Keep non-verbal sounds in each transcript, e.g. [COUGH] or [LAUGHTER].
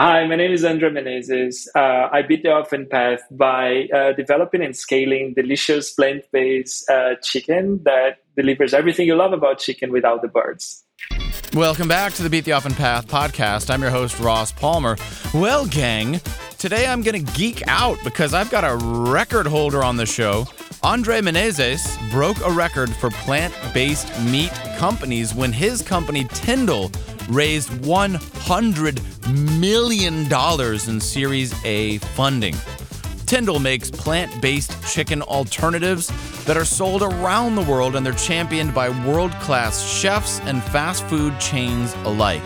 Hi, my name is Andre Menezes. Uh, I beat the often path by uh, developing and scaling delicious plant-based uh, chicken that delivers everything you love about chicken without the birds. Welcome back to the Beat the Often Path podcast. I'm your host, Ross Palmer. Well, gang, today I'm going to geek out because I've got a record holder on the show. Andre Menezes broke a record for plant based meat companies when his company TiNDLE raised $100 million in Series A funding. TiNDLE makes plant based chicken alternatives that are sold around the world and they're championed by world class chefs and fast food chains alike.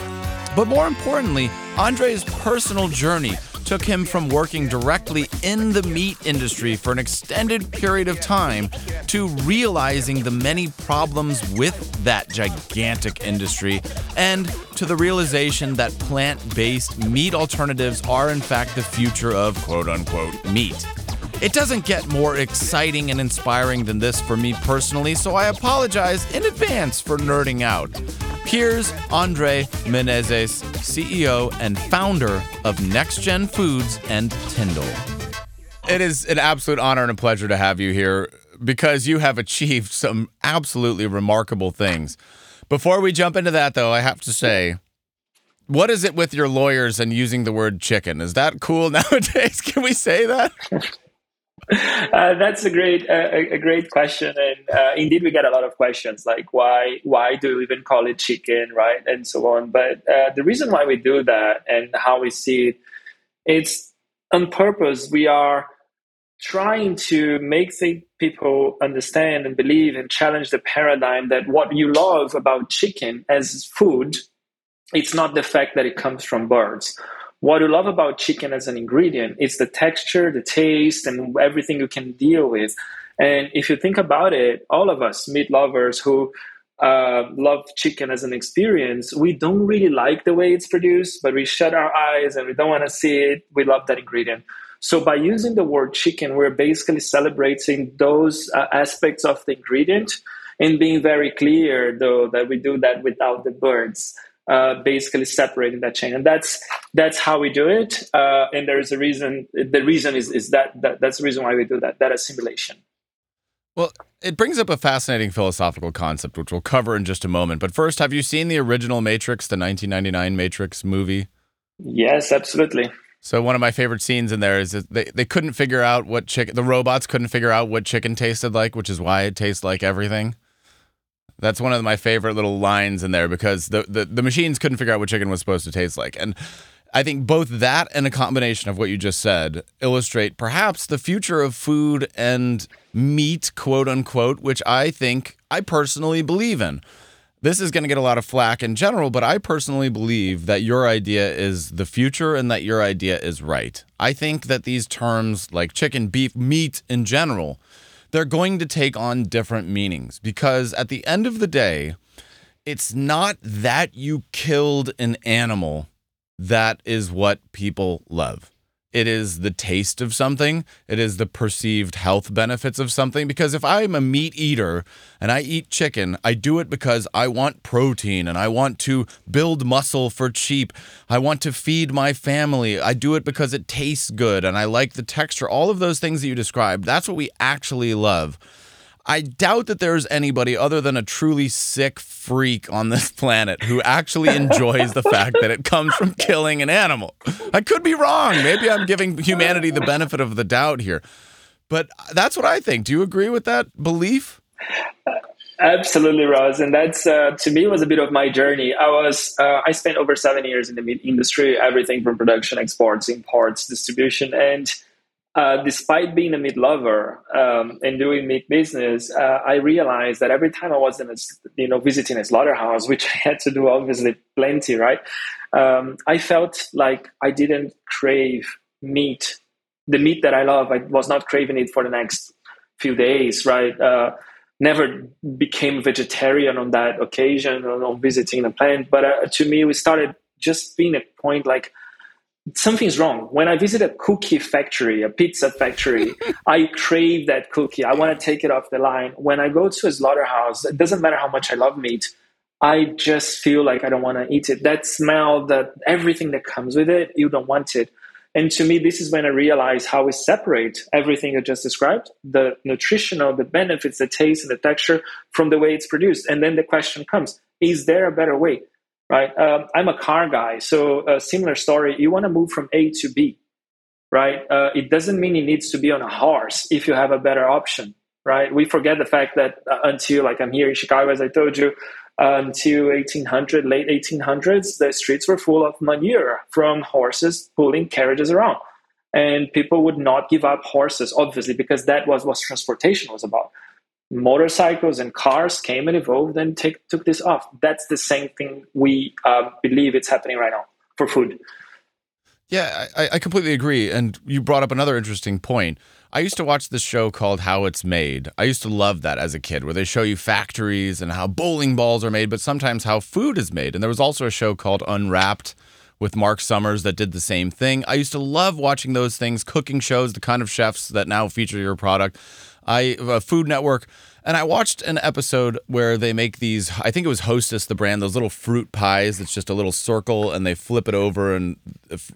But more importantly, Andre's personal journey took him from working directly in the meat industry for an extended period of time to realizing the many problems with that gigantic industry and to the realization that plant based meat alternatives are, in fact, the future of quote unquote meat. It doesn't get more exciting and inspiring than this for me personally, so I apologize in advance for nerding out. Here's Andre Menezes, CEO and founder of NextGen Foods and TiNDLE. It is an absolute honor and a pleasure to have you here because you have achieved some absolutely remarkable things. Before we jump into that, though, I have to say, what is it with your lawyers and using the word chicken? Is that cool [LAUGHS] nowadays? Can we say that? [LAUGHS] [LAUGHS] Uh, that's a great uh, a great question, and uh, indeed we get a lot of questions like why why do we even call it chicken, right, and so on. But uh, the reason why we do that and how we see it, it's on purpose. We are trying to make people understand and believe and challenge the paradigm that what you love about chicken as food, it's not the fact that it comes from birds what I love about chicken as an ingredient is the texture, the taste, and everything you can deal with. And if you think about it, all of us meat lovers who uh, love chicken as an experience, we don't really like the way it's produced, but we shut our eyes and we don't want to see it. We love that ingredient. So by using the word chicken, we're basically celebrating those uh, aspects of the ingredient and being very clear, though, that we do that without the birds uh, basically separating that chain. And that's that's how we do it. Uh, and there is a reason the reason is is that, that that's the reason why we do that that assimilation. Well it brings up a fascinating philosophical concept which we'll cover in just a moment. But first have you seen the original matrix the 1999 matrix movie? Yes absolutely. So one of my favorite scenes in there is that they, they couldn't figure out what chicken the robots couldn't figure out what chicken tasted like which is why it tastes like everything that's one of my favorite little lines in there because the, the, the machines couldn't figure out what chicken was supposed to taste like. And I think both that and a combination of what you just said illustrate perhaps the future of food and meat, quote unquote, which I think I personally believe in. This is going to get a lot of flack in general, but I personally believe that your idea is the future and that your idea is right. I think that these terms like chicken, beef, meat in general they're going to take on different meanings because at the end of the day, it's not that you killed an animal that is what people love. It is the taste of something. It is the perceived health benefits of something. Because if I'm a meat eater and I eat chicken, I do it because I want protein and I want to build muscle for cheap. I want to feed my family. I do it because it tastes good and I like the texture. All of those things that you described, that's what we actually love. I doubt that there's anybody other than a truly sick freak on this [LAUGHS] planet who actually enjoys the fact that it comes from killing an animal. I could be wrong. Maybe I'm giving humanity the benefit of the doubt here. But that's what I think. Do you agree with that belief? Absolutely, Ross, and that's uh, to me was a bit of my journey. I was uh, I spent over seven years in the meat industry, everything from production, exports, imports, distribution, and uh, despite being a meat lover um, and doing meat business, uh, I realized that every time I was in a, you know, visiting a slaughterhouse, [LAUGHS] which I had to do obviously plenty, right? Um, I felt like I didn't crave meat, the meat that I love. I was not craving it for the next few days, right? Uh, never became vegetarian on that occasion on visiting a plant, but uh, to me, we started just being a point like something's wrong. When I visit a cookie factory, a pizza factory, [LAUGHS] I crave that cookie. I want to take it off the line. When I go to a slaughterhouse, it doesn't matter how much I love meat. I just feel like I don't want to eat it. That smell, that everything that comes with it, you don't want it. And to me, this is when I realize how we separate everything I just described the nutritional, the benefits, the taste, and the texture from the way it's produced. And then the question comes is there a better way? Right? Um, I'm a car guy. So, a similar story you want to move from A to B, right? Uh, it doesn't mean it needs to be on a horse if you have a better option, right? We forget the fact that uh, until, like, I'm here in Chicago, as I told you, until 1800 late 1800s the streets were full of manure from horses pulling carriages around and people would not give up horses obviously because that was what transportation was about motorcycles and cars came and evolved and take, took this off that's the same thing we uh, believe it's happening right now for food yeah I, I completely agree and you brought up another interesting point I used to watch this show called How It's Made. I used to love that as a kid, where they show you factories and how bowling balls are made, but sometimes how food is made. And there was also a show called Unwrapped with Mark Summers that did the same thing. I used to love watching those things, cooking shows, the kind of chefs that now feature your product. I a Food Network and I watched an episode where they make these, I think it was Hostess, the brand, those little fruit pies. It's just a little circle and they flip it over and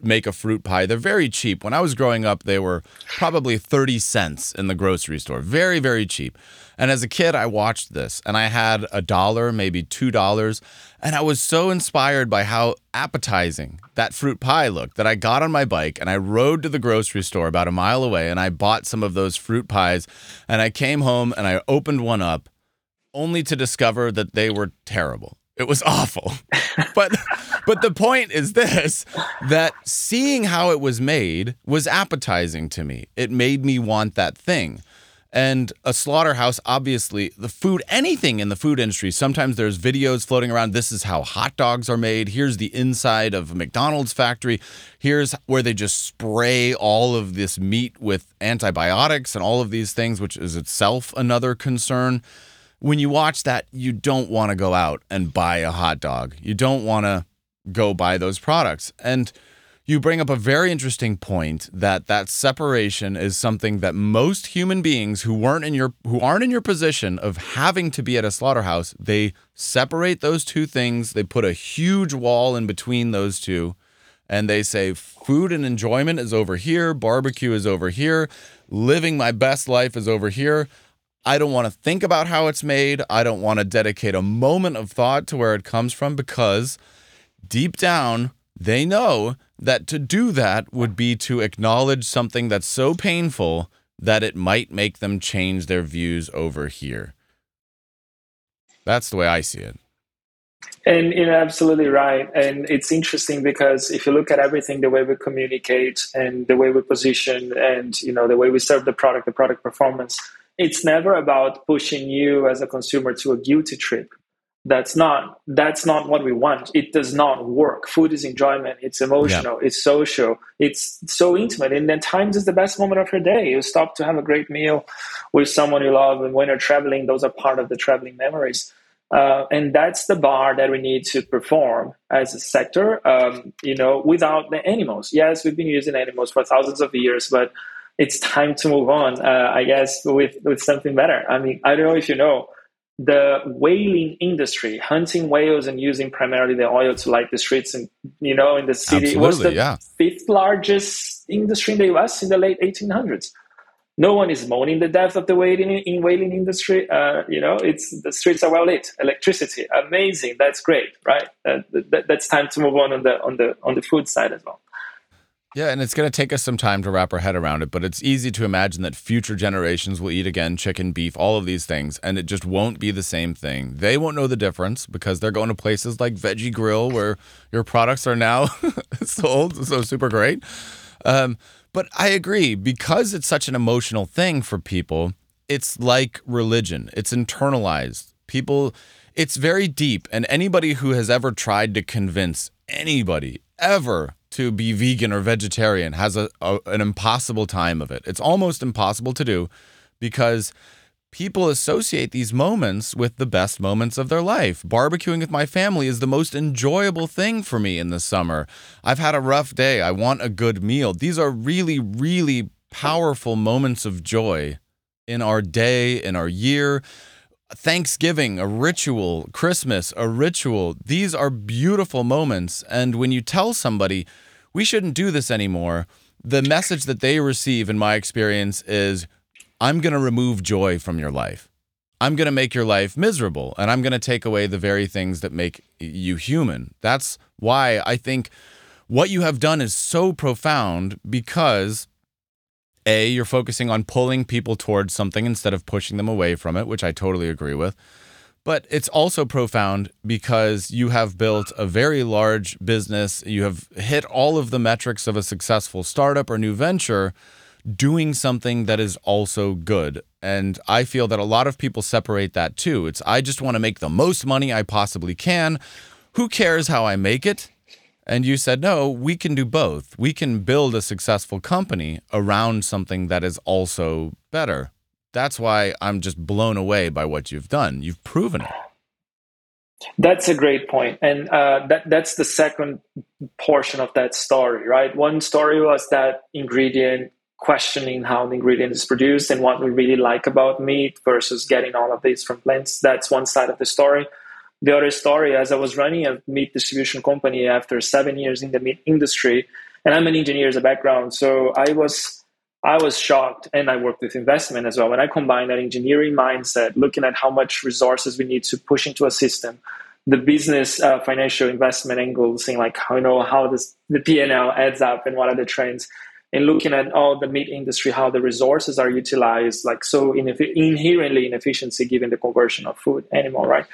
make a fruit pie. They're very cheap. When I was growing up, they were probably 30 cents in the grocery store. Very, very cheap. And as a kid, I watched this and I had a dollar, maybe $2. And I was so inspired by how appetizing that fruit pie looked that I got on my bike and I rode to the grocery store about a mile away and I bought some of those fruit pies. And I came home and I opened one up only to discover that they were terrible. It was [LAUGHS] awful. but but the point is this that seeing how it was made was appetizing to me. It made me want that thing and a slaughterhouse obviously the food anything in the food industry sometimes there's videos floating around this is how hot dogs are made here's the inside of a mcdonald's factory here's where they just spray all of this meat with antibiotics and all of these things which is itself another concern. When you watch that you don't want to go out and buy a hot dog. You don't want to go buy those products. And you bring up a very interesting point that that separation is something that most human beings who weren't in your who aren't in your position of having to be at a slaughterhouse they separate those two things they put a huge wall in between those two and they say food and enjoyment is over here barbecue is over here living my best life is over here I don't want to think about how it's made. I don't want to dedicate a moment of thought to where it comes from because deep down, they know that to do that would be to acknowledge something that's so painful that it might make them change their views over here. That's the way I see it. And you're absolutely right. And it's interesting because if you look at everything, the way we communicate and the way we position and you know the way we serve the product, the product performance, it's never about pushing you as a consumer to a guilty trip that's not that's not what we want. It does not work. Food is enjoyment. It's emotional. Yeah. it's social. It's so intimate. And then times is the best moment of your day. You stop to have a great meal with someone you love. And when you're traveling those are part of the traveling memories. Uh, and that's the bar that we need to perform as a sector um, you know without the animals. Yes we've been using animals for thousands of years but it's time to move on uh, i guess with with something better. I mean i don't know if you know the whaling industry, hunting whales and using primarily the oil to light the streets and you know in the city Absolutely, was the yeah. fifth largest industry in the US in the late 1800s. No one is moaning the death of the whaling in whaling industry. Uh, you know, it's the streets are well lit, electricity, amazing. That's great, right? Uh, that, that's time to move on on the on the on the food side as well. Yeah, and it's going to take us some time to wrap our head around it, but it's easy to imagine that future generations will eat again chicken, beef, all of these things, and it just won't be the same thing. They won't know the difference because they're going to places like Veggie Grill where your products are now [LAUGHS] sold, so super great. Um, but I agree, because it's such an emotional thing for people, it's like religion, it's internalized. People, it's very deep, and anybody who has ever tried to convince anybody ever to be vegan or vegetarian has a, a, an impossible time of it. It's almost impossible to do because people associate these moments with the best moments of their life. Barbecuing with my family is the most enjoyable thing for me in the summer. I've had a rough day. I want a good meal. These are really, really powerful moments of joy in our day, in our year. Thanksgiving, a ritual, Christmas, a ritual. These are beautiful moments. And when you tell somebody, we shouldn't do this anymore, the message that they receive, in my experience, is I'm going to remove joy from your life. I'm going to make your life miserable and I'm going to take away the very things that make you human. That's why I think what you have done is so profound because A, you're focusing on pulling people towards something instead of pushing them away from it, which I totally agree with. But it's also profound because you have built a very large business. You have hit all of the metrics of a successful startup or new venture doing something that is also good. And I feel that a lot of people separate that too. It's I just want to make the most money I possibly can. Who cares how I make it? And you said, no, we can do both. We can build a successful company around something that is also better. That's why I'm just blown away by what you've done. You've proven it. That's a great point, and uh, that that's the second portion of that story, right? One story was that ingredient questioning how the ingredient is produced and what we really like about meat versus getting all of these from plants. That's one side of the story. The other story, as I was running a meat distribution company after seven years in the meat industry, and I'm an engineer as a background, so I was I was shocked, and I worked with investment as well. When I combined that engineering mindset, looking at how much resources we need to push into a system, the business uh, financial investment angle, seeing like how you know how this the P and L adds up and what are the trends and looking at all the meat industry, how the resources are utilized, like so inherently inefficiency given the conversion of food animal, right?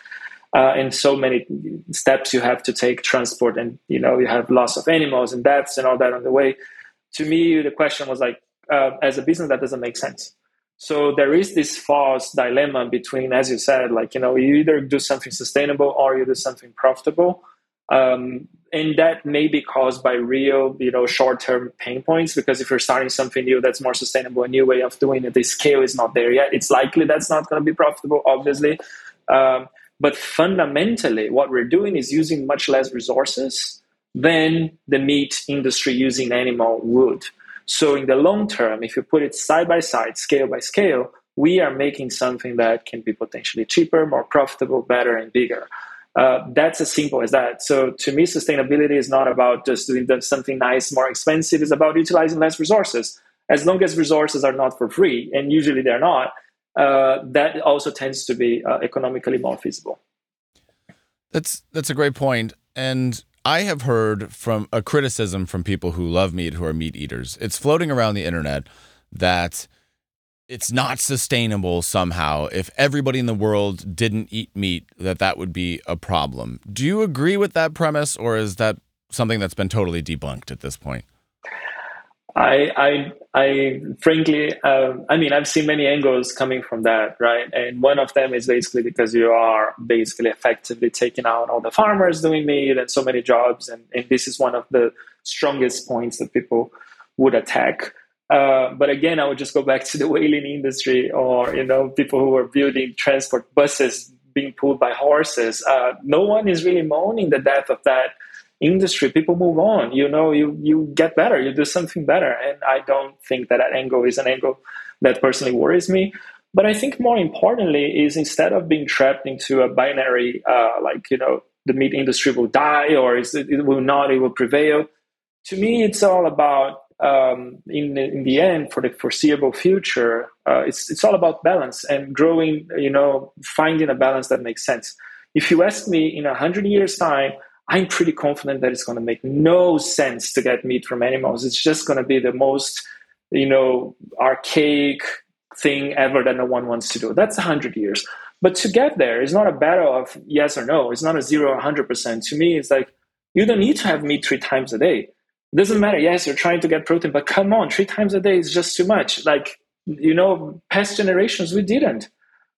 Uh, and so many steps you have to take, transport, and you know you have loss of animals and deaths and all that on the way. To me, the question was like, uh, as a business, that doesn't make sense. So there is this false dilemma between, as you said, like you know, you either do something sustainable or you do something profitable. Um, and that may be caused by real, you know, short-term pain points. Because if you're starting something new that's more sustainable, a new way of doing it, the scale is not there yet. It's likely that's not going to be profitable, obviously. Um, but fundamentally, what we're doing is using much less resources than the meat industry using animal would. So in the long term, if you put it side by side, scale by scale, we are making something that can be potentially cheaper, more profitable, better, and bigger. Uh, that's as simple as that. So to me, sustainability is not about just doing something nice, more expensive. It's about utilizing less resources. As long as resources are not for free, and usually they're not, uh, that also tends to be uh, economically more feasible. That's that's a great point, and I have heard from a criticism from people who love meat, who are meat eaters. It's floating around the internet that it's not sustainable somehow if everybody in the world didn't eat meat that that would be a problem do you agree with that premise or is that something that's been totally debunked at this point i i i frankly uh, i mean i've seen many angles coming from that right and one of them is basically because you are basically effectively taking out all the farmers doing meat and so many jobs and, and this is one of the strongest points that people would attack uh, but again, I would just go back to the whaling industry or, you know, people who were building transport buses being pulled by horses. Uh, no one is really mourning the death of that industry. People move on, you know, you, you get better, you do something better. And I don't think that that angle is an angle that personally worries me. But I think more importantly is instead of being trapped into a binary, uh, like, you know, the meat industry will die or it will not, it will prevail. To me, it's all about um, in, in the end, for the foreseeable future, uh, it's, it's all about balance and growing, you know, finding a balance that makes sense. If you ask me in a hundred years' time, I'm pretty confident that it's going to make no sense to get meat from animals. It's just going to be the most, you know, archaic thing ever that no one wants to do. That's a hundred years. But to get there is not a battle of yes or no. It's not a zero or hundred percent. To me, it's like you don't need to have meat three times a day it doesn't matter. Yes, you're trying to get protein, but come on, three times a day is just too much. Like, you know, past generations, we didn't,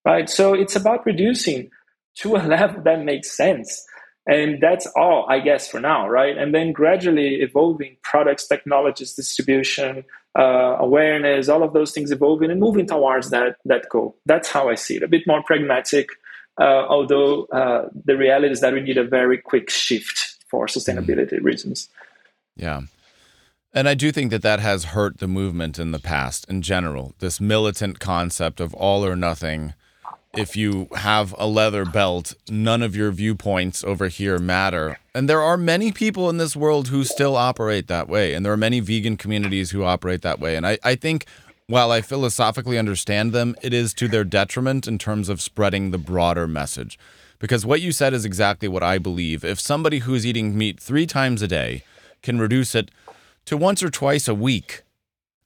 right? So it's about reducing to a [LAUGHS] level that makes sense. And that's all, I guess, for now, right? And then gradually evolving products, technologies, distribution, uh, awareness, all of those things evolving and moving towards that that goal. That's how I see it. A bit more pragmatic, uh, although uh, the reality is that we need a very quick shift for sustainability mm. reasons. Yeah. And I do think that that has hurt the movement in the past in general. This militant concept of all or nothing. If you have a leather belt, none of your viewpoints over here matter. And there are many people in this world who still operate that way. And there are many vegan communities who operate that way. And I, I think while I philosophically understand them, it is to their detriment in terms of spreading the broader message. Because what you said is exactly what I believe. If somebody who's eating meat three times a day can reduce it to once or twice a week,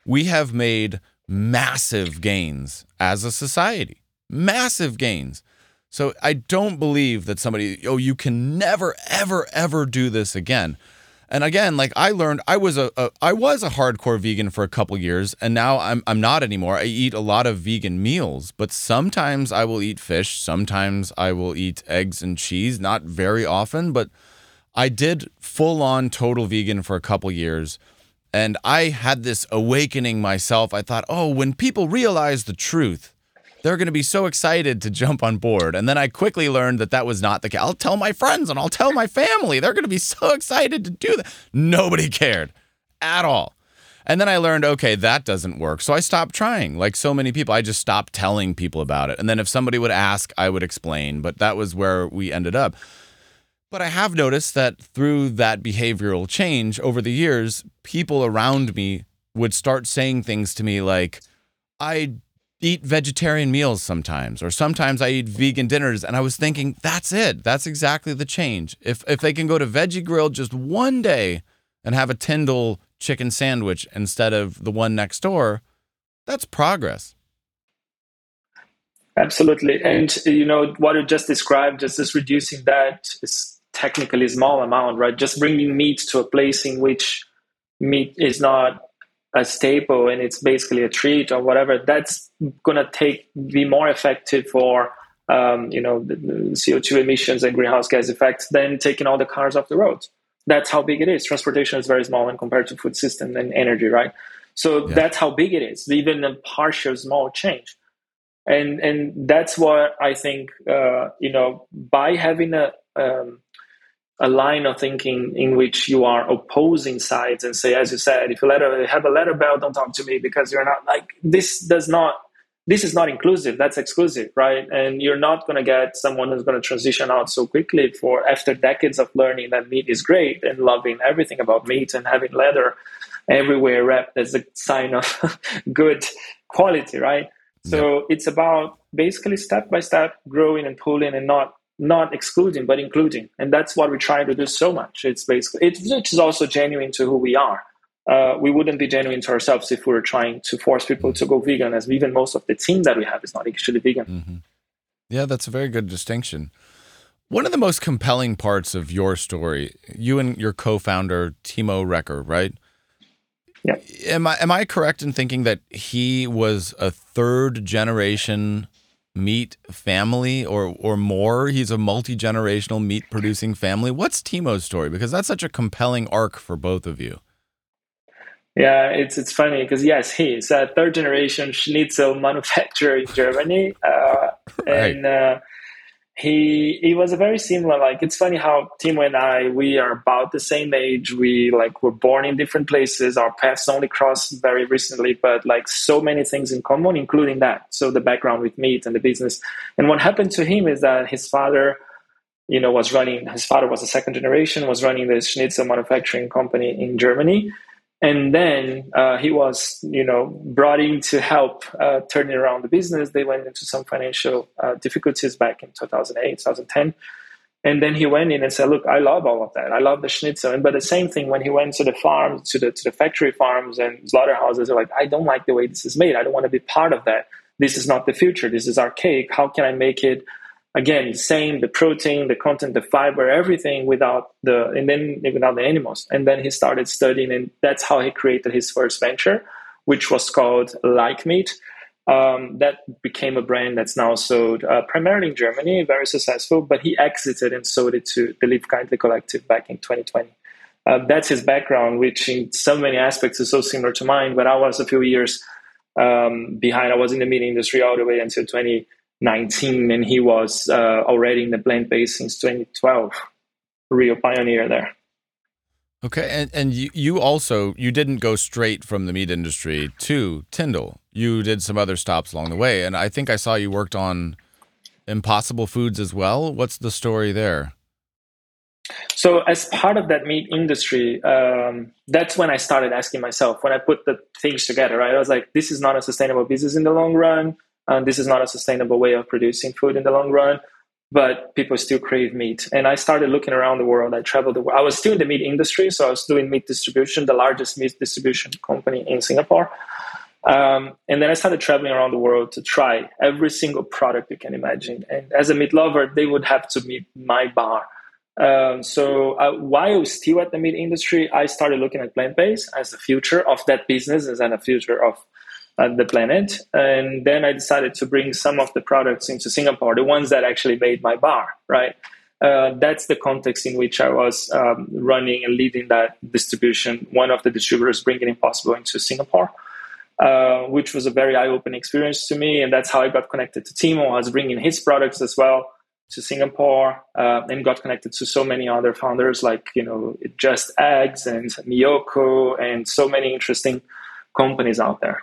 we have made massive gains as a society. Massive gains. So I don't believe that somebody, oh, you can never, ever, ever do this again. And again, like I learned, I was a, a I was a hardcore vegan for a couple years, and now I'm I'm not anymore. I eat a lot of vegan meals, but sometimes I will eat fish, sometimes I will eat eggs and cheese. Not very often, but I did full on total vegan for a couple years. And I had this awakening myself. I thought, oh, when people realize the truth, they're going to be so excited to jump on board. And then I quickly learned that that was not the case. I'll tell my friends and I'll tell my family. They're going to be so excited to do that. Nobody cared at all. And then I learned, okay, that doesn't work. So I stopped trying. Like so many people, I just stopped telling people about it. And then if somebody would ask, I would explain. But that was where we ended up. But I have noticed that through that behavioral change over the years, people around me would start saying things to me like, I eat vegetarian meals sometimes, or sometimes I eat vegan dinners. And I was thinking, that's it. That's exactly the change. If, if they can go to Veggie Grill just one day and have a TiNDLE chicken sandwich instead of the one next door, that's progress. Absolutely. And, you know, what you just described, just reducing that is technically small amount, right? Just bringing meat to a place in which meat is not a staple and it's basically a treat or whatever. That's gonna take be more effective for um, you know the, the CO2 emissions and greenhouse gas effects than taking all the cars off the road. That's how big it is. Transportation is very small when compared to food system and energy, right? So yeah. that's how big it is. Even a partial small change and and that's what I think uh, you know by having a um, a line of thinking in which you are opposing sides and say, as you said, if you let a, have a letter bell, don't talk to me because you're not like this does not this is not inclusive. That's exclusive right? And you're not going to get someone who's going to transition out so quickly for after decades of learning that meat is great and loving everything about meat and having leather everywhere wrapped as a sign of [LAUGHS] good quality right? So it's about basically step by step growing and pulling and not not excluding but including. And that's what we try to do so much. It's basically it, which is also genuine to who we are. Uh, we wouldn't be genuine to ourselves if we were trying to force people to go vegan as even most of the team that we have is not actually vegan. Mm-hmm. yeah that's a very good distinction. One of the most compelling parts of your story you and your co-founder timo recker right? Yeah. Am I am I correct in thinking that he was a third generation meat family or or more. He's a multi generational meat producing family. What's Timo's story? Because that's such a compelling arc for both of you. Yeah, it's it's funny because yes, he's a third generation schnitzel manufacturer in Germany, uh, [LAUGHS] right. and uh, he he was a very similar like it's funny how timo and i we are about the same age. We like were born in different places. Our paths only crossed very recently but like so many things in common including that. So the background with meat and the business. And what happened to him is that his father you know was running his father was a second generation was running this schnitzel manufacturing company in germany and then uh, he was you know brought in to help uh, turning around the business. They went into some financial uh, difficulties back in 2008 2010 and then he went in and said look i love all of that. I love the schnitzel. And but the same thing when he went to the farms to the to the factory farms and slaughterhouses they're like i don't like the way this is made. I don't want to be part of that. This is not the future. This is archaic. How can i make it again same the protein the content the fiber everything without the and then without the animals. And then he started studying and that's how he created his first venture which was called LikeMeat. Um, that became a brand that's now sold uh, primarily in germany very successful but he exited and sold it to the live kindly collective back in 2020 uh, that's his background which in so many aspects is so similar to mine but i was a few years um, behind. I was in the meat industry all the way until 20 19 and he was uh, already in the plant base since 2012 real pioneer there okay and, and you, you also you didn't go straight from the meat industry to TiNDLE you did some other stops along the way and i think i saw you worked on Impossible Foods as well. What's the story there? So, as part of that meat industry, um, that's when I started asking myself, when I put the things together, right? I was like, this is not a sustainable business in the long run. Uh, this is not a sustainable way of producing food in the long run. But people still crave meat. And I started looking around the world. I traveled the world. I was still in the meat industry. So, I was doing meat distribution, the largest meat distribution company in Singapore. Um, and then I started traveling around the world to try every single product you can imagine. And as a meat lover, they would have to meet my bar um, so uh, while still at the meat industry, I started looking at plant based as the future of that business and the future of uh, the planet. And then I decided to bring some of the products into Singapore, the ones that actually made my bar, right? Uh, that's the context in which I was um, running and leading that distribution. One of the distributors bringing Impossible into Singapore, uh, which was a very eye-opening experience to me, and that's how I got connected to Timo. I was bringing his products as well to Singapore uh, and got connected to so many other founders like you know Just Eggs and Miyoko and so many interesting companies out there.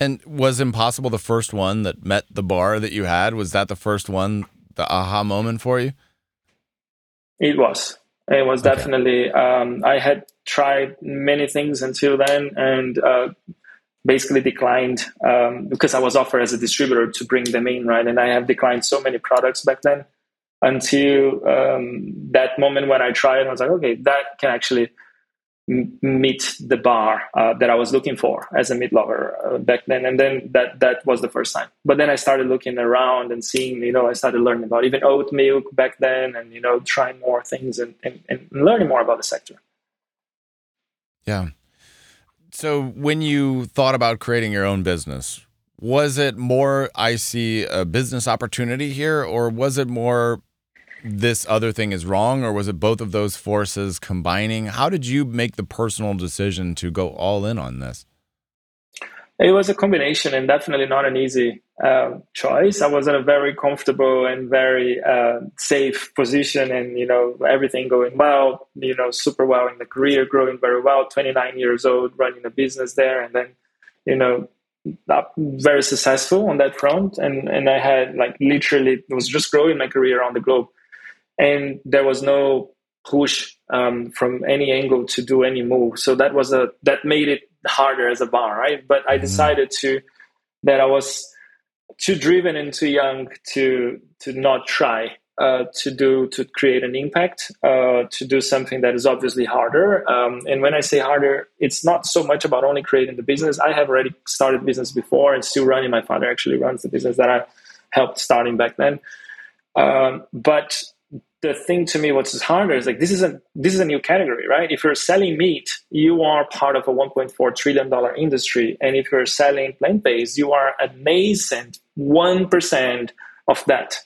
And was Impossible the first one that met the bar that you had? Was that the first one, the aha moment for you? It was. It was okay. definitely. Um, I had tried many things until then, and uh, basically declined um, because I was offered as a distributor to bring them in, right? And I have declined so many products back then until um, that moment when I tried, I was like, okay, that can actually meet the bar uh, that I was looking for as a meat lover uh, back then. And then that that was the first time. But then I started looking around and seeing, you know, I started learning about even oat milk back then, and you know, trying more things and, and, and learning more about the sector. Yeah. So, when you thought about creating your own business, was it more, I see a business opportunity here, or was it more, this other thing is wrong, or was it both of those forces combining? How did you make the personal decision to go all in on this? It was a combination and definitely not an easy uh, choice. I was in a very comfortable and very uh, safe position, and you know everything going well. You know, super well in the career, growing very well. Twenty nine years old, running a business there, and then you know very successful on that front. And and I had like literally was just growing my career around the globe, and there was no push um, from any angle to do any move. So that was a that made it harder as a bar, right? But I mm-hmm. decided to that I was too driven and too young to to not try uh, to do to create an impact uh, to do something that is obviously harder um, and when i say harder it's not so much about only creating the business i have already started business before and still running my father actually runs the business that i helped starting back then um, but the thing to me what's harder is like this is a this is a new category right? If you're selling meat you are part of a 1.4 trillion dollar industry. And if you're selling plant-based you are a nascent 1% of that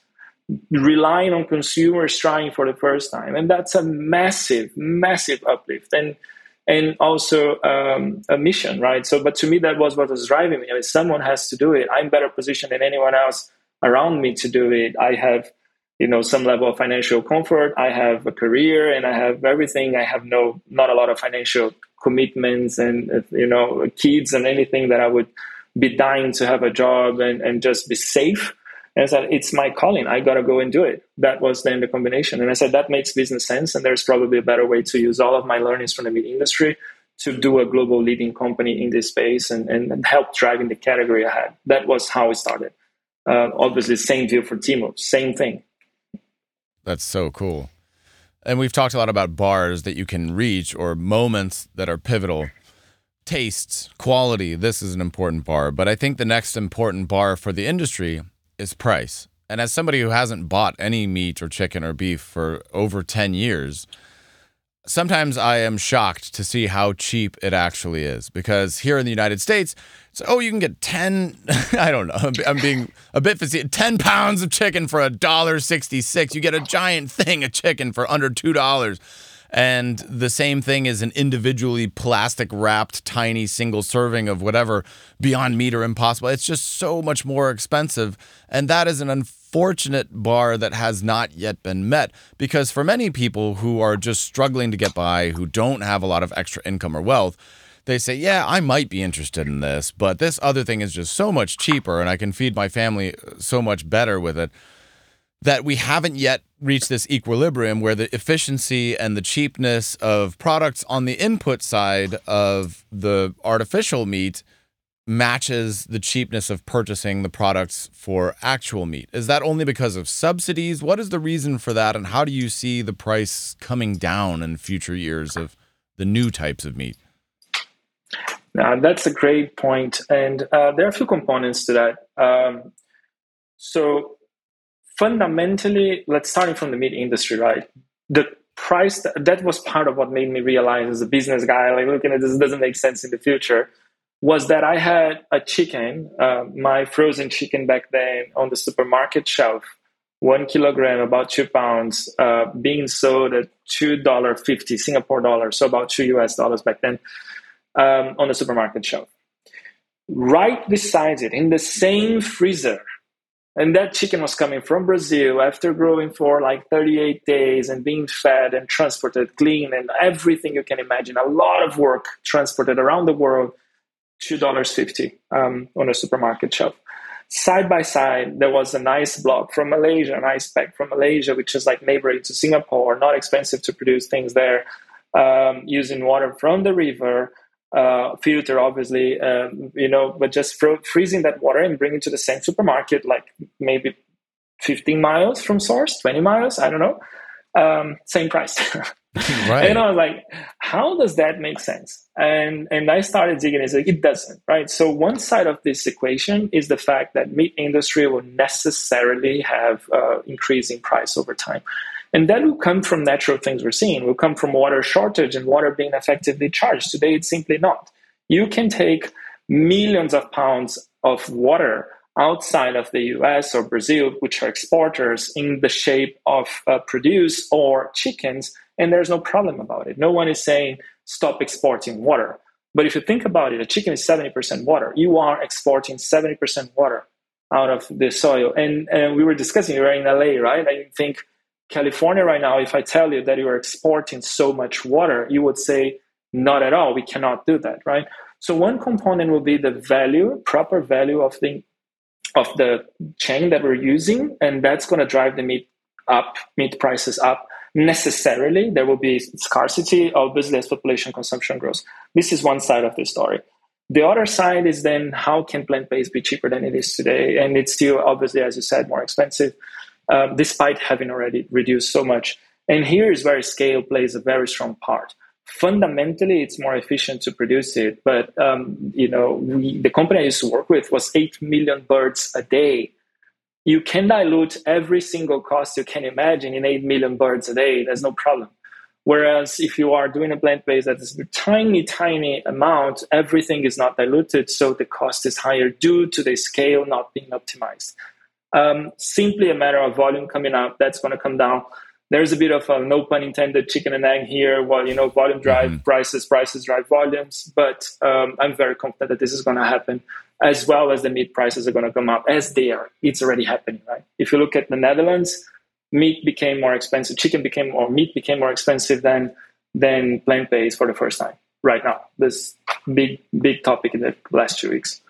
relying on consumers trying for the first time. And that's a massive massive uplift. And and also um, a mission right? So but to me that was what was driving me. I mean, someone has to do it. I'm better positioned than anyone else around me to do it. I have you know some level of financial comfort i have a career and i have everything i have no not a lot of financial commitments and you know kids and anything that i would be dying to have a job and, and just be safe and I said, it's my calling. I got to go and do it. That was then the combination. And I said, that makes business sense. And there's probably a better way to use all of my learnings from the meat industry to do a global leading company in this space and, and help driving the category ahead. That was how it started. Uh, obviously, same view for Timo, same thing. That's so cool. And we've talked a lot about bars that you can reach or moments that are pivotal. Tastes, quality, this is an important bar. But I think the next important bar for the industry is price. And as somebody who hasn't bought any meat or chicken or beef for over 10 years, sometimes I am shocked to see how cheap it actually is. Because here in the United States, so, oh, you can get 10, [LAUGHS] I don't know, I'm being a bit facetious, 10 pounds of chicken for a dollar 66. You get a giant thing of chicken for under $2. And the same thing is an individually plastic wrapped tiny single serving of whatever Beyond Meat or Impossible. It's just so much more expensive. And that is an unfortunate bar that has not yet been met because for many people who are just struggling to get by, who don't have a lot of extra income or wealth, they say, Yeah, I might be interested in this, but this other thing is just so much cheaper and I can feed my family uh, so much better with it that we haven't yet reached this equilibrium where the efficiency and the cheapness of products on the input side of the artificial meat matches the cheapness of purchasing the products for actual meat. Is that only because of subsidies? What is the reason for that and how do you see the price coming down in future years of the new types of meat? Now, that's a great point. And uh, there are a few components to that. Um, so, fundamentally, let's start from the meat industry, right? The price that, that was part of what made me realize as a business guy, like looking at this doesn't make sense in the future, was that I had a chicken, uh, my frozen chicken back then on the supermarket shelf, one kilogram, about two pounds, uh, being sold at two dollar fifty Singapore dollars, so about two US dollars back then, um, on the supermarket shelf. Right beside it, in the same freezer, and that chicken was coming from Brazil after growing for like 38 days and being fed and transported clean and everything you can imagine. A lot of work transported around the world, $2.50 um, on a supermarket shelf. Side by side, there was an ice block from Malaysia, an ice pack from Malaysia, which is like neighboring to Singapore, not expensive to produce things there, um, using water from the river uh, filter, obviously, um, you know, but just freezing that water and bringing it to the same supermarket, like maybe 15 miles from source, 20 miles, I don't know, um, same price. [LAUGHS] right. And I was like, how does that make sense? And and I started digging. It's like it doesn't, right? So one side of this equation is the fact that meat industry will necessarily have uh, increasing price over time. And that will come from natural things we're seeing. will come from water shortage and water being effectively charged. Today, it's simply not. You can take millions of pounds of water outside of the US or Brazil, which are exporters in the shape of uh, produce or chickens, and there's no problem about it. No one is saying stop exporting water. But if you think about it, a chicken is 70% water. You are exporting 70% water out of the soil. And, and we were discussing, you're in LA, right? I think California right now, if I tell you that you are exporting so much water, you would say, not at all. We cannot do that, right? So one component will be the value, proper value of the of the chain that we're using, and that's going to drive the meat up, meat prices up. Necessarily, there will be scarcity, obviously, as population consumption grows. This is one side of the story. The other side is then how can plant based be cheaper than it is today? And it's still, obviously, as you said, more expensive. Um, despite having already reduced so much. And here is where scale plays a very strong part. Fundamentally, it's more efficient to produce it, but um, you know, we, the company I used to work with was eight million birds a day. You can dilute every single cost you can imagine in eight million birds a day. There's no problem. Whereas if you are doing a plant based that is a tiny, tiny amount, everything is not diluted, so the cost is higher due to the scale not being optimized um, simply a matter of volume coming up. That's going to come down. There's a bit of a no pun intended chicken and egg here. Well, you know, volume drive mm-hmm. prices, prices drive volumes. But um, I'm very confident that this is going to happen, as well as the meat prices are going to come up as they are. It's already happening, right? If you look at the Netherlands, meat became more expensive. Chicken became or meat became more expensive than than plant based for the first time right now. This big big topic in the last two weeks.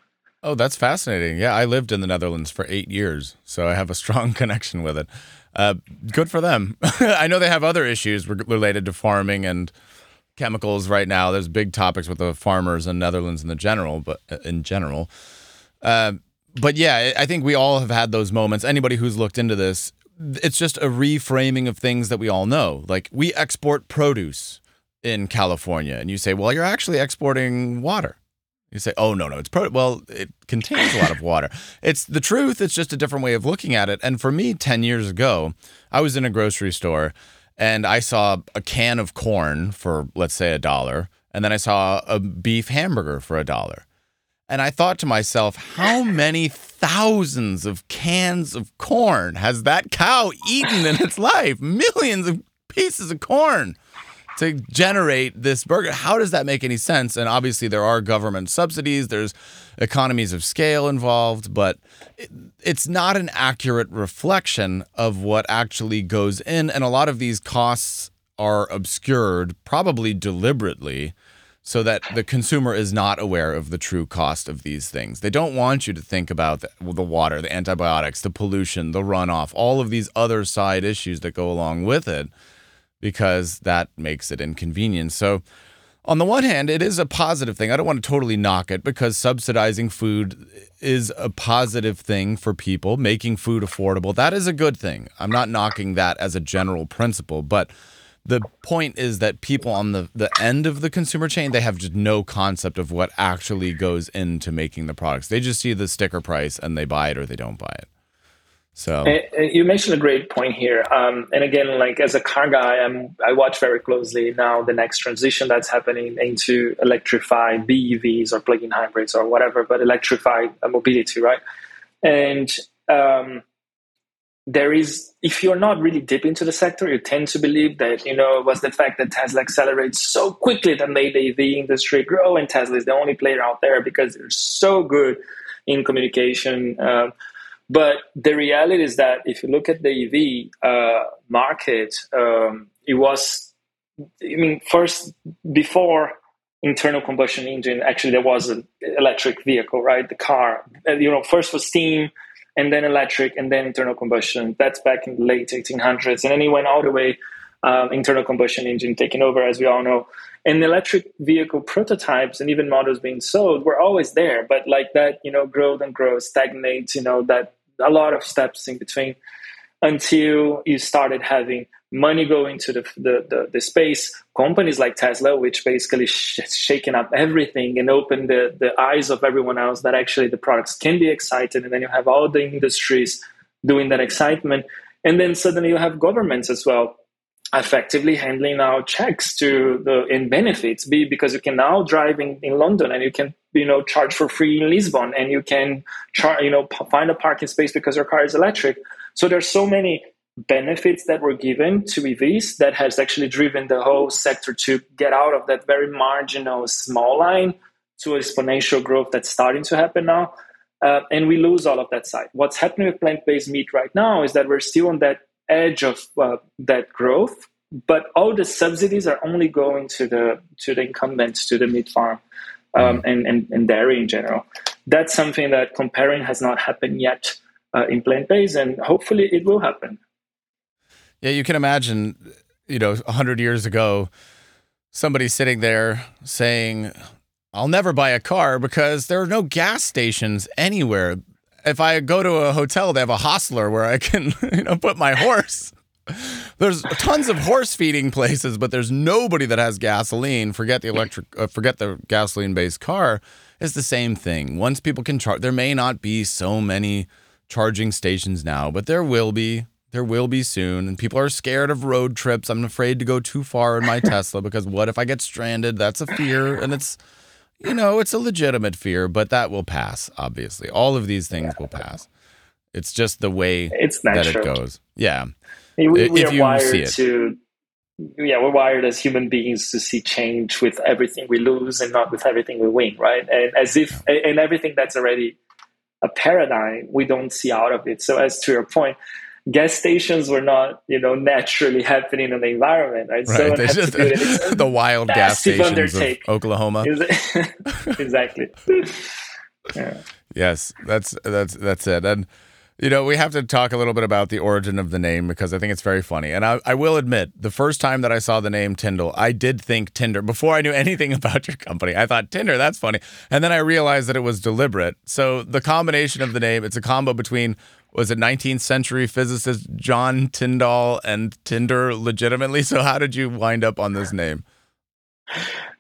Oh, that's fascinating. Yeah, I lived in the Netherlands for eight years, so I have a strong [LAUGHS] connection with it. Uh, good for them. [LAUGHS] I know they have other issues related to farming and chemicals right now. There's big topics with the farmers in Netherlands in the general, but uh, in general. Uh, but yeah, I think we all have had those moments. Anybody who's looked into this, it's just a reframing of things that we all know. Like we export produce in California, and you say, well, you're actually exporting water. You say, "Oh no, no, it's pro." Well, it contains a lot of water. [LAUGHS] It's the truth. It's just a different way of looking at it. And for me, ten years ago, I was in a grocery store and I saw a can of corn for let's say a dollar, and then I saw a beef hamburger for a dollar. And I thought to myself, how [LAUGHS] many thousands of cans of corn has that cow eaten in its life? Millions of pieces of corn to generate this burger. How does that make any sense? And obviously, there are government subsidies, there's economies of scale involved, but it, it's not an accurate reflection of what actually goes in. And a lot of these costs are obscured, probably deliberately, so that the consumer is not aware of the true cost of these things. They don't want you to think about the, the, water, the antibiotics, the pollution, the runoff, all of these other side issues that go along with it because that makes it inconvenient. So, on the one hand, it is a positive thing. I don't want to totally knock it because subsidizing food is a positive thing for people, making food affordable. That is a good thing. I'm not knocking that as a general principle, but the point is that people on the, the end of the consumer chain they have just no concept of what actually goes into making the products they just see the sticker price and they buy it or they don't buy it so. You mentioned a great point here. Um, and again like as a car guy I'm, i watch very closely now the next transition that's happening into electrified BEVs or plug-in hybrids or whatever but electrified mobility right? And um, there is if you're not really deep into the sector you tend to believe that you know it was the fact that tesla accelerates so quickly that made the ev industry grow and tesla is the only player out there because they're so good in communication um, but the reality is that if you look at the ev uh, market um, it was i mean first before internal combustion engine actually there was an electric vehicle right the car you know first was steam and then electric, and then internal combustion. That's back in the late 1800s. And then he went all the way um, internal combustion engine taking over, as we all know. And electric vehicle prototypes and even models being sold were always there, but like that, you know, growth and growth stagnates, you know, that a lot of steps in between until you started having money going to the, the, the, the, space. Companies like Tesla, which basically sh- shaken up everything and opened the, the eyes of everyone else that actually the products can be excited. And then you have all the industries doing that excitement. And then suddenly you have governments as well effectively handling now checks to the in benefits be because you can now drive in, in london and you can you know charge for free in lisbon and you can char- you know find a parking space because your car is electric so there's so many benefits that were given to EVs that has actually driven the whole sector to get out of that very marginal small line to exponential growth that's starting to happen now. Uh, and we lose all of that side. What's happening with plant-based meat right now is that we're still on that edge of uh, that growth, but all the subsidies are only going to the to the incumbents, to the meat farm, um, and, and, and dairy in general. That's something that comparing has not happened yet uh, in plant-based, and hopefully it will happen. Yeah, you can imagine, you know, 100 years ago, somebody sitting there saying, I'll never buy a car because there are no gas stations anywhere. If I go to a hotel, they have a hostler where I can, [LAUGHS] you know, put my horse. There's tons of horse feeding places, but there's nobody that has gasoline. Forget the electric, uh, forget the gasoline based car. It's the same thing. Once people can charge, there may not be so many charging stations now, but there will be. There will be soon, and people are scared of road trips. I'm afraid to go too far in my [LAUGHS] Tesla because what if I get stranded? That's a fear, and it's, you know, it's a legitimate fear, but that will pass. Obviously, all of these things will pass. It's just the way it's that it goes. Yeah, we, we if are wired to. Yeah, we're wired as human beings to see change with everything we lose and not with everything we win, right? And as if, and everything that's already a paradigm, we don't see out of it. So, as to your point, gas stations were not, you know, naturally happening in the environment, right? right. Someone had to do it. [LAUGHS] the wild gas stations of Oklahoma. [LAUGHS] exactly. [LAUGHS] yeah. Yes, that's that's that's it. And you know, we have to talk a little bit about the origin of the name because I think it's very funny. And I, I will admit, the first time that I saw the name TiNDLE, I did think Tinder before I knew anything about your company. I thought Tinder, that's funny. And then I realized that it was deliberate. So the combination of the name, it's a combo between was it 19th century physicist John Tyndall and Tinder legitimately? So how did you wind up on this name?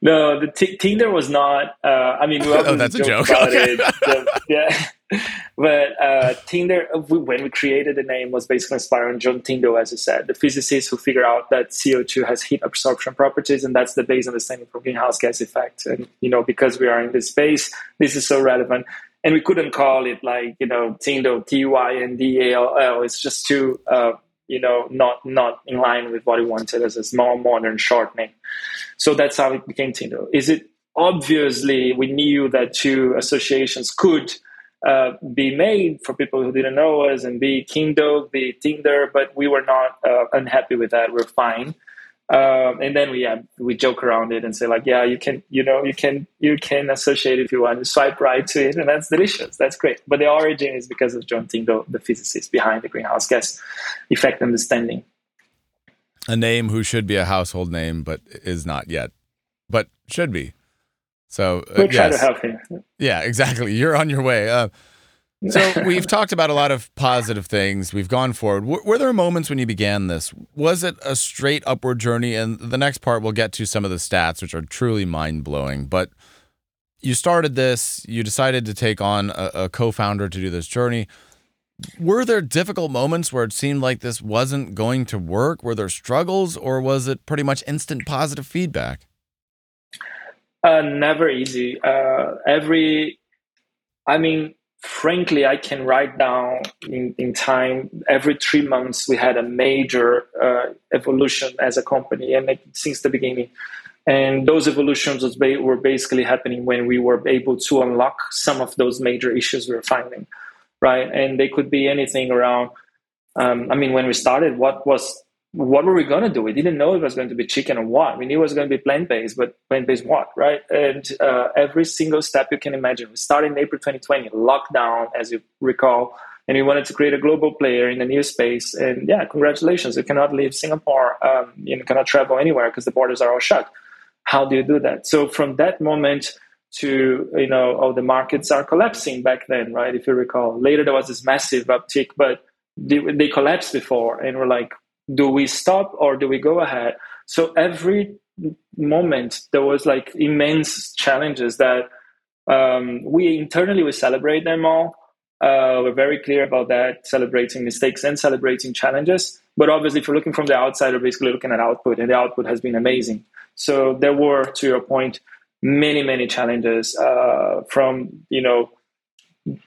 No, the t- Tinder was not. Uh, I mean, we [LAUGHS] oh, that's a joke. Okay. The, [LAUGHS] yeah, but uh, Tinder, when we created the name, was basically inspired on John Tyndall, as you said, the physicist who figured out that CO2 has heat absorption properties, and that's the base understanding for greenhouse gas effect. And you know, because we are in this space, this is so relevant and we couldn't call it like you know Tyndall T Y N D A L L. It's just too uh, you know not not in line with what we wanted as a small modern short name. So that's how it became TiNDLE. Is it obviously we knew that two associations could uh, be made for people who didn't know us and be Kindle, be Tinder, but we were not uh, unhappy with that. We're fine. Um, and then we yeah, we joke around it and say like, yeah, you can you know you can you can associate if you want to swipe right to it, and that's delicious. That's great. But the origin is because of John Tyndall, the physicist behind the greenhouse gas effect understanding. A name who should be a household name, but is not yet, but should be. So uh, we'll try yes. to help him. Yeah, exactly. You're on your way. Uh, so [LAUGHS] we've talked about a lot of positive things. We've gone forward. W- were there moments when you began this? Was it a straight upward journey? And the next part, we'll get to some of the stats, which are truly mind blowing. But you started this. You decided to take on a, a co-founder to do this journey. Were there difficult moments where it seemed like this wasn't going to work? Were there struggles, or was it pretty much instant positive feedback? Uh, never easy. Uh, every, I mean, frankly, I can write down in, in time every three months we had a major uh, evolution as a company, and since the beginning. And those evolutions was ba- were basically happening when we were able to unlock some of those major issues we were finding, right? And they could be anything around. Um, I mean, when we started, what was what were we going to do? We didn't know it was going to be chicken or what. We knew it was going to be plant based, but plant based what, right? And uh, every single step you can imagine. We started in April 2020, lockdown, as you recall, and we wanted to create a global player in a new space. And yeah, congratulations. You cannot leave Singapore, um, you cannot travel anywhere because the borders are all shut. How do you do that? So from that moment, to you know oh the markets are collapsing back then right if you recall later there was this massive uptick but they, they collapsed before and we're like do we stop or do we go ahead? So every moment there was like immense challenges that um, we internally we celebrate them all. Uh, we're very clear about that celebrating mistakes and celebrating challenges. But obviously if you're looking from the outside we're basically looking at output and the output has been amazing. So there were to your point many many challenges uh, from you know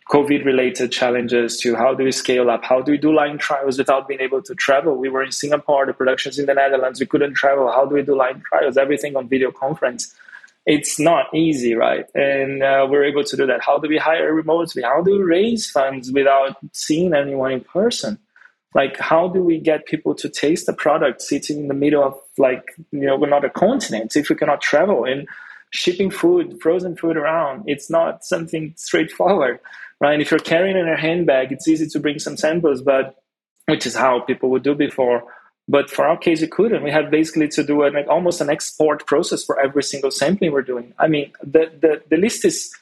COVID related challenges to how do we scale up? How do we do line trials without being able to travel? We were in Singapore, the production's in the Netherlands, we couldn't travel. How do we do line trials? Everything on video conference. It's not easy, right? And uh, we're able to do that. How do we hire remotely? How do we raise funds without seeing anyone in person? Like, how do we get people to taste the product sitting in the middle of, like, you know, another continent if we cannot travel? And shipping food, frozen food around, it's not something straightforward, right? If you're carrying in a handbag, it's easy to bring some samples, but which is how people would do before. But for our case, we couldn't. We had basically to do an, like, almost an export process for every single sampling we're doing. I mean, the, the, the list is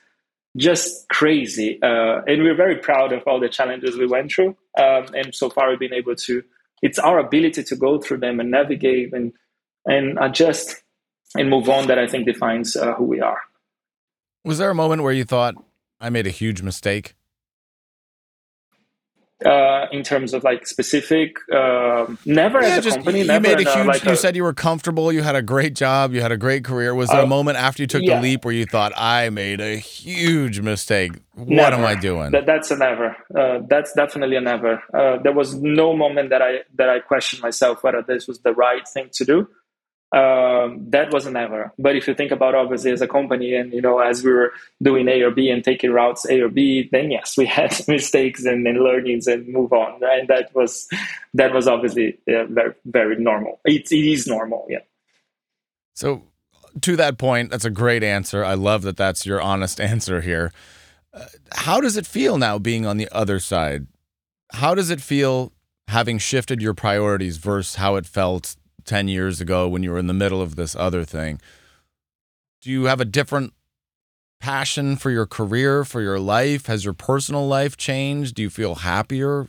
just crazy. Uh, and we're very proud of all the challenges we went through. Um, and so far, we've been able to, it's our ability to go through them and navigate and, and adjust and move on that I think defines uh, who we are. Was there a moment where you thought I made a huge mistake? Uh, in terms of like specific, uh, never yeah, as a just, company. You never made a huge. like you a, said you were comfortable. You had a great job. You had a great career. Was there a uh, moment after you took yeah. the leap where you thought I made a huge mistake? What never. am I doing? That, that's a never. Uh, that's definitely a never. Uh, there was no moment that I that I questioned myself whether this was the right thing to do um, that wasn't ever. But if you think about obviously as a company, and you know, as we were doing A or B and taking routes A or B, then yes, we [LAUGHS] had mistakes and, and learnings and move on, and that was that was obviously uh, very very normal. It, it is normal, yeah. So to that point, that's a great answer. I love that that's your honest [LAUGHS] answer here. Uh, how does it feel now being on the other side? How does it feel having shifted your priorities versus how it felt 10 years ago when you were in the middle of this other thing. Do you have a different passion for your career, for your life? Has your personal life changed? Do you feel happier?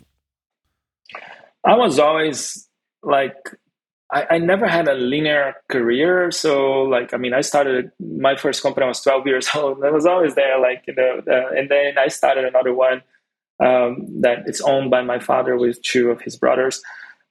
I was always like, I, I never had a linear career. So, like, I mean, I started my first company, I was 12 years [LAUGHS] old. I was always there, like, you know, uh, and then I started another one um, that it's owned by my father with two of his brothers.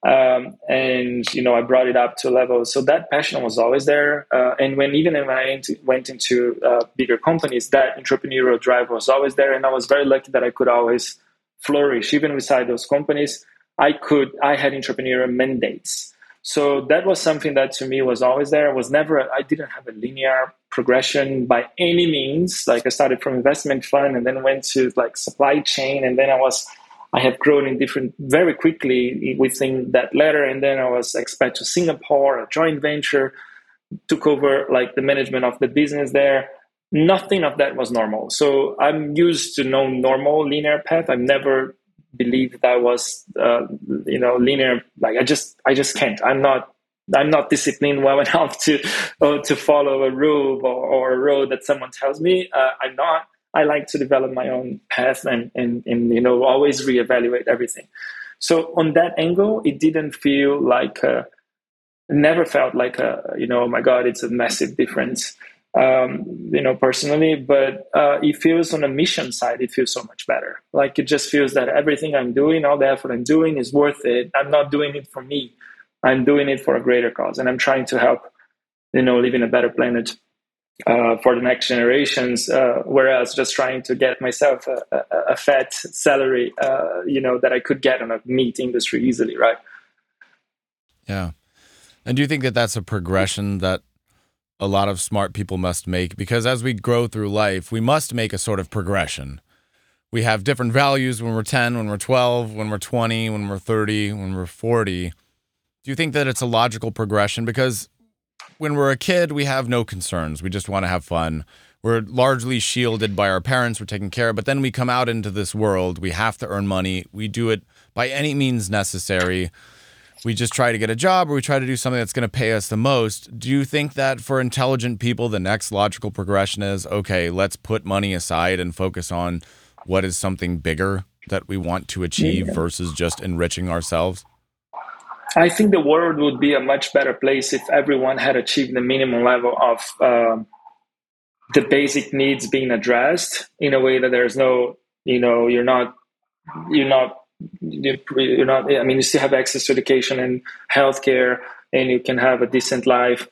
Um, and you know I brought it up to a level. So that passion was always there. Uh, and when even when I went into uh, bigger companies, that entrepreneurial drive was always there. And I was very lucky that I could always flourish even inside those companies. I could I had entrepreneurial mandates. So that was something that to me was always there. Was never I didn't have a linear progression by any means. Like I started from investment fund and then went to like supply chain and then I was I have grown in different very quickly within that letter, and then I was expat to Singapore, a joint venture, took over like the management of the business there. Nothing of that was normal. So I'm used to no normal linear path. I've never believed that was uh, you know linear. Like I just I just can't. I'm not I'm not disciplined well [LAUGHS] enough to uh, to follow a rule or, or, a road that someone tells me. Uh, I'm not. I like to develop my own path and, and and you know always reevaluate everything. So on that angle, it didn't feel like a, never felt like a you know oh my god it's a massive difference um, you know personally but uh, it feels on a mission side it feels so much better. Like it just feels that everything i'm doing all the effort i'm doing is worth it. I'm not doing it for me. I'm doing it for a greater cause and i'm trying to help you know live in a better planet uh, for the next generations uh, whereas just trying to get myself a, a, a fat salary uh, you know that i could get on a meat industry easily right yeah and do you think that that's a progression that a lot of smart people must make? Because as we grow through life, we must make a sort of progression. We have different values when we're 10, when we're 12, when we're 20, when we're 30, when we're 40. Do you think that it's a logical progression? Because when we're a kid, we have no concerns. We just want to have fun. We're largely shielded by our parents. We're taken care of. But then we come out into this world. We have to earn money. We do it by any means necessary we just try to get a job or we try to do something that's going to pay us the most. Do you think that for intelligent people, the next logical progression is okay, let's put money aside and focus on what is something bigger that we want to achieve versus just enriching ourselves? I think the world would be a much better place if everyone had achieved the minimum level of uh, the basic needs being addressed in a way that there's no, you know, you're not, you're not you're not i mean you still have access to education and healthcare and you can have a decent life.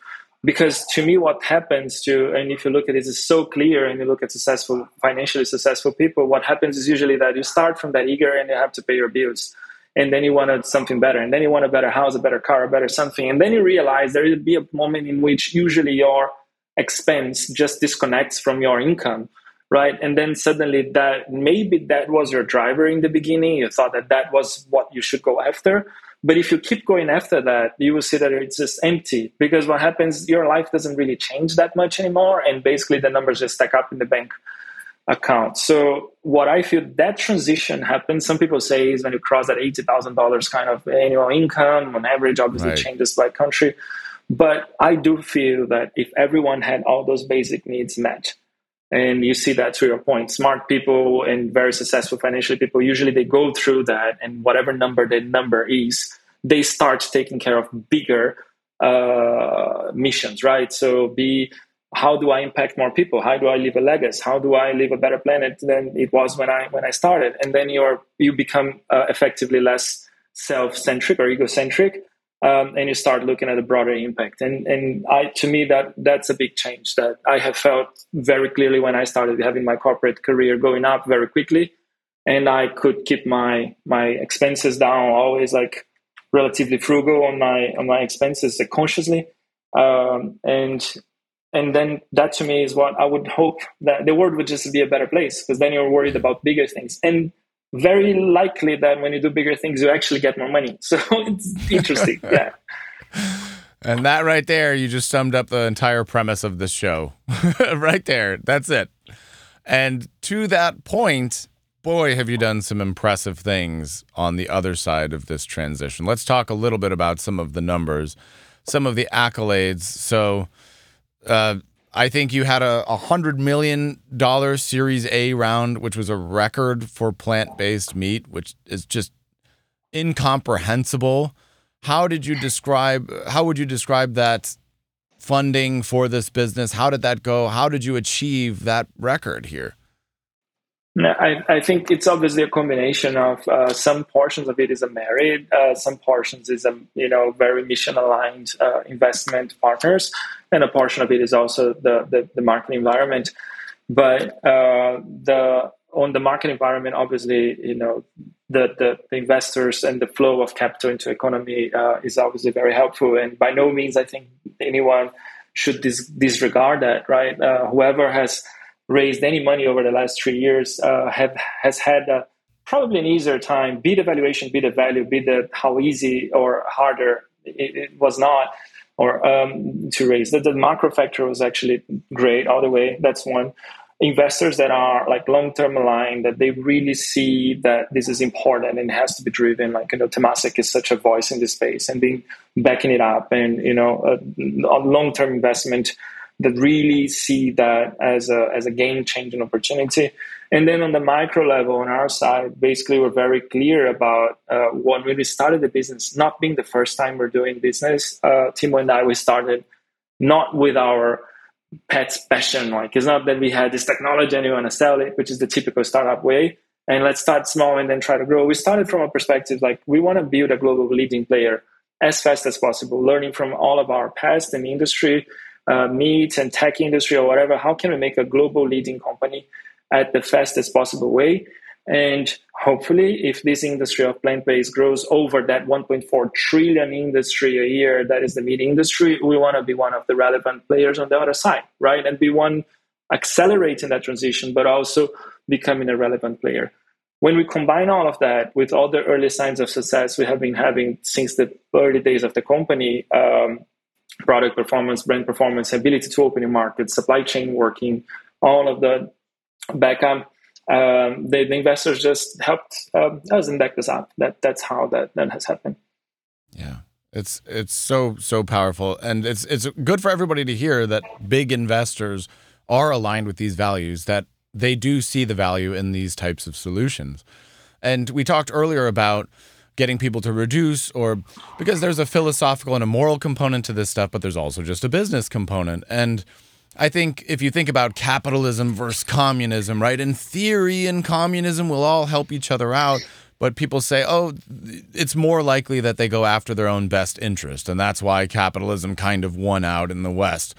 Because to me what happens to and if you look at it it's so clear and you look at successful financially successful people what happens is usually that you start from that eager and you have to pay your bills and then you wanted something better and then you want a better house a better car a better something and then you realize there will be a moment in which usually your expense just disconnects from your income right? And then suddenly that maybe that was your driver in the beginning you thought that that was what you should go after but if you keep going after that you will see that it's just empty because what happens your life doesn't really change that much anymore and basically the numbers just stack up in the bank account. So what i feel that transition happens. Some people say is when you cross that $80000 kind of annual income on average obviously right. changes by country. But i do feel that if everyone had all those basic needs met and you see that to your point smart people and very successful financial people usually they go through that and whatever number the number is they start taking care of bigger uh, missions right? So be how do i impact more people? How do i leave a legacy? How do i leave a better planet than it was when i when i started? And then you're you become uh, effectively less self-centric or egocentric um, and you start looking at a broader impact. And and I to me that that's a big change that I have felt very clearly when I started having my corporate career going up very quickly, and I could keep my my expenses down, always like relatively frugal on my on my expenses consciously, um, and and then that to me is what I would hope that the world would just be a better place because then you're worried about bigger things and very likely that when you do bigger things, you actually get more money. [LAUGHS] So it's interesting. [LAUGHS] yeah. And that right there, you just summed up the entire premise of this show. [LAUGHS] right there. That's it. And to that point, boy, have you done some impressive things on the other side of this transition. Let's talk a little bit about some of the numbers, some of the accolades. So, uh, I think you had a, hundred million dollar Series A round, which was a record for plant based meat, which is just incomprehensible. How did you describe? How would you describe that funding for this business? How did that go? How did you achieve that record here? I, I think it's obviously a combination of uh, some portions of it is a merit, uh, some portions is a you know very mission aligned uh, investment partners, and a portion of it is also the the, the market environment. But uh, the on the market environment, obviously, you know the, the, the investors and the flow of capital into economy uh, is obviously very helpful. And by no means I think anyone should dis- disregard that. Right, uh, whoever has raised any money over the last three years uh, have has had a probably an easier time, be the valuation, be the value, be the how easy or harder it, it was not or um, to raise. The, the macro factor was actually great all the way. That's one. Investors that are like long term aligned, that they really see that this is important and has to be driven. Like you know, Temasek is such a voice in this space, and being backing it up, and you know, a, a long term investment that really see that as a as a game changing opportunity. And then on the micro level, on our side, basically we're very clear about uh, when we started the business, not being the first time we're doing business. Uh, Timo and I, we started not with our pet's passion. Like it's not that we had this technology and we want to sell it, which is the typical startup way. And let's start small and then try to grow. We started from a perspective like we want to build a global leading player as fast as possible, learning from all of our past in the industry, uh, meat and tech industry or whatever. How can we make a global leading company at the fastest possible way? And hopefully, if this industry of plant based grows over that 1.4 trillion industry a year, that is the meat industry, we want to be one of the relevant players on the other side, right? And be one accelerating that transition, but also becoming a relevant player. When we combine all of that with all the early signs of success we have been having since the early days of the company, um, product performance, brand performance, ability to open new markets, supply chain working, all of the backup. Um, the, the, investors just helped um, us and backed us up. That that's how that that has happened. Yeah, it's it's so so powerful, and it's it's good for everybody to hear that big investors are aligned with these values. That they do see the value in these types of solutions. And we talked earlier about getting people to reduce or because there's a philosophical and a moral component to this stuff, but there's also just a business component. And I think if you think about capitalism versus communism, right? In theory, in communism, we'll all help each other out. But people say, oh, it's more likely that they go after their own best interest. And that's why capitalism kind of won out in the West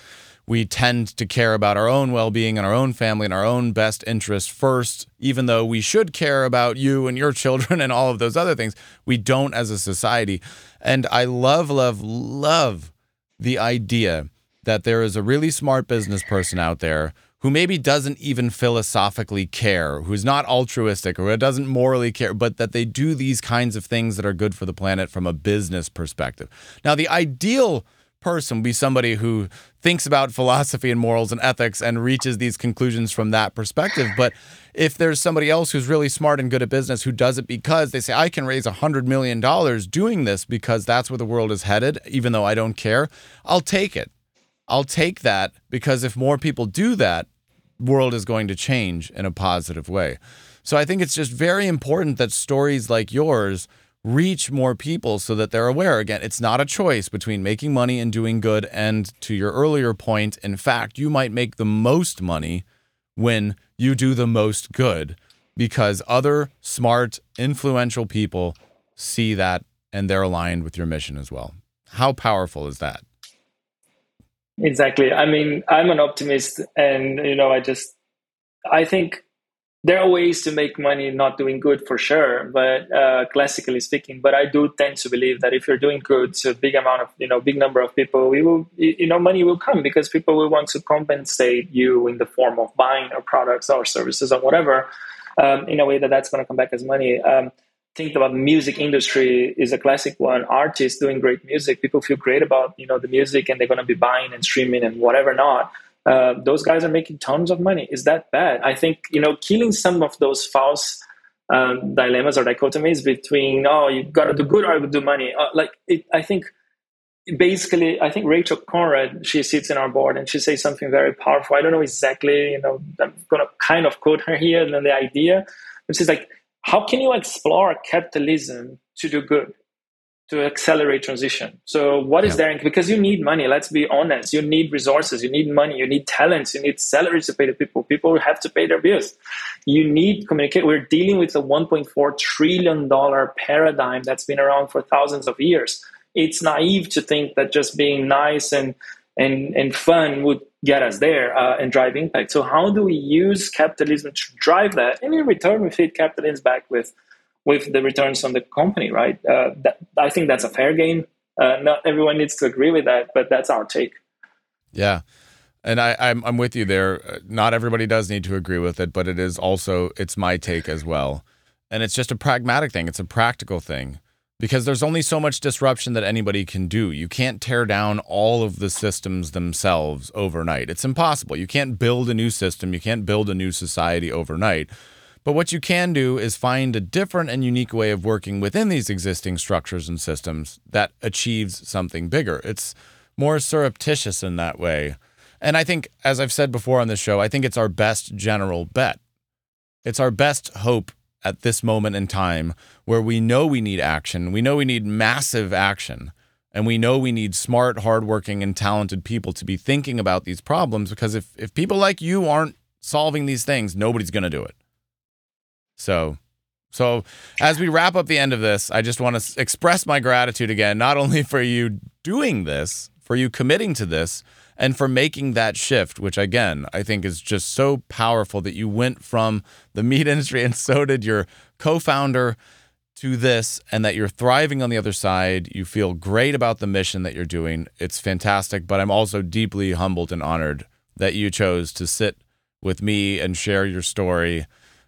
we tend to care about our own well being and our own family and our own best interest first, even though we should care about you and your [LAUGHS] children and all of those other things. We don't as a society. And I love, love, love the idea that there is a really smart business person out there who maybe doesn't even philosophically care, who's not altruistic or doesn't morally care, but that they do these kinds of things that are good for the planet from a business perspective. Now, the ideal person would be somebody who thinks about philosophy and morals and ethics and reaches these conclusions from that perspective. But if there's somebody else who's really smart and good at business who does it because they say, I can raise a $100 million doing this because that's where the world is headed, even though I don't care, I'll take it. I'll take that because if more people do that, world is going to change in a positive way. So I think it's just very important that stories like yours – reach more people so that they're aware. Again, it's not a choice between making money and doing good. And to your earlier point, in fact, you might make the most money when you do the most good because other smart, influential people see that and they're aligned with your mission as well. How powerful is that? Exactly. I mean, I'm an optimist and you know, I just I think there are ways to make money not doing good for sure but uh, classically speaking but i do tend to believe that if you're doing good to a big amount of you know big number of people we will you know money will come because people will want to compensate you in the form of buying our products or services or whatever um, in a way that that's going to come back as money. Um, think about music industry is a classic one. Artists doing great music people feel great about you know the music and they're going to be buying and streaming and whatever not uh, those guys are making tons of money. Is that bad? I think you know killing some of those false um, dilemmas or dichotomies between oh you got to do good or do money. Uh, like it, I think basically I think Rachel Conrad she sits in our board and she says something very powerful. I don't know exactly you know I'm gonna kind of quote her here and then the idea, which is like how can you explore capitalism to do good? To accelerate transition. So what is yeah. there? Because you need money. Let's be honest. You need resources. You need money. You need talents. You need salaries to pay the people. People have to pay their bills. You need communicate. We're dealing with a 1.4 trillion dollar paradigm that's been around for thousands of years. It's naive to think that just being nice and and and fun would get us there uh, and drive impact. So how do we use capitalism to drive that? And in return, we feed capitalism back with with the returns on the company, right? Uh, that, I think that's a fair game. Uh, not everyone needs to agree with that, but that's our take. Yeah. And I, I'm, I'm with you there. Not everybody does need to agree with it, but it is also, it's my take as well. And it's just a pragmatic thing, it's a practical thing because there's only so much disruption that anybody can do. You can't tear down all of the systems themselves overnight. It's impossible. You can't build a new system, you can't build a new society overnight. But what you can do is find a different and unique way of working within these existing structures and systems that achieves something bigger. It's more surreptitious in that way. And I think, as I've said before on this show, I think it's our best general bet. It's our best hope at this moment in time where we know we need action. We know we need massive action. And we know we need smart, hardworking, and talented people to be thinking about these problems because if, if people like you aren't solving these things, nobody's going to do it. So, so as we wrap up the end of this, I just want to express my gratitude again, not only for you doing this, for you committing to this, and for making that shift, which again, I think is just so powerful that you went from the meat [LAUGHS] industry and so did your co founder to this, and that you're thriving on the other side. You feel great about the mission that you're doing. It's fantastic, but I'm also deeply humbled and honored that you chose to sit with me and share your story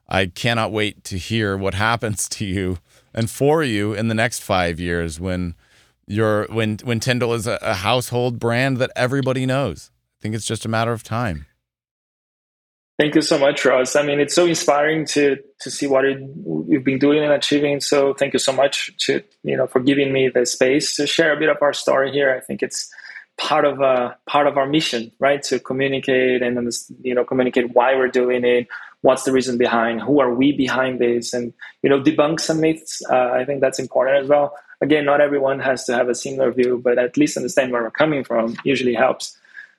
I cannot wait to hear what happens to you and for you in the next five years when you're when when TiNDLE is a, a household brand that everybody knows. I think it's just a matter of time. Thank you so much, Ross. I mean, it's so inspiring to to see what you've been doing and achieving. So, thank you so much to you know for giving me the space to share a bit of our story here. I think it's part of a uh, part of our mission, right? To communicate and you know communicate why we're doing it, what's the reason behind, who are we behind this, and you know debunk some myths. Uh, I think that's important as well. Again, not everyone has to have a similar view, but at least understand where we're coming from usually helps.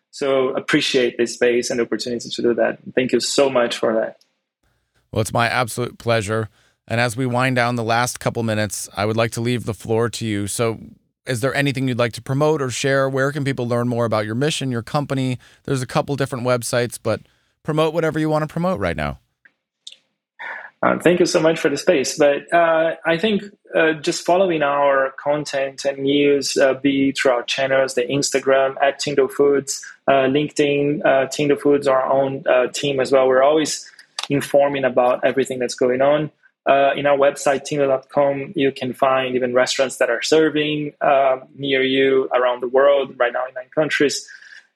So appreciate this space and opportunity to do that. Thank you so much for that. Well, it's my absolute pleasure. And as we wind down the last couple minutes, I would like to leave the floor to you. So, is there anything you'd like to promote or share? Where can people learn more about your mission, your company? There's a couple different websites, but promote whatever you want to promote right now. Uh, thank you so much for the space. But uh, I think uh, just following our content and news, uh, be through our channels, the Instagram at TiNDLE Foods, uh, LinkedIn, uh, Foods, our own team as well. We're always informing about everything that's going on. Uh, in our website, tindle.com, you can find even restaurants that are serving uh, near you around the world, right now in nine countries.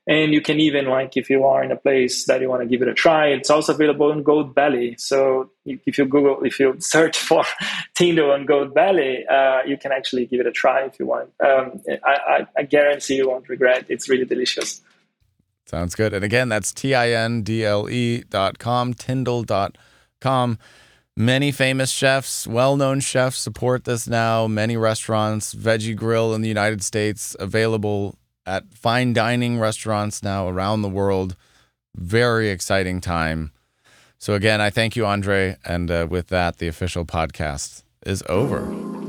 And you can even, like, if you are in a place that you want to give it a try, it's also available on Goldbelly. So if you Google, if you [LAUGHS] search for TiNDLE on Goldbelly, uh, you can actually give it a try if you want. Um, I, I, I guarantee you won't regret. It's really delicious. Sounds good. And again, that's T I N D L E dot com, TiNDLE dot com. Many famous chefs, well known chefs support this now. Many restaurants, Veggie Grill in the United States, available at fine dining restaurants now around the world. Very exciting time. So, again, I thank you, Andre. And uh, with that, the official podcast is over.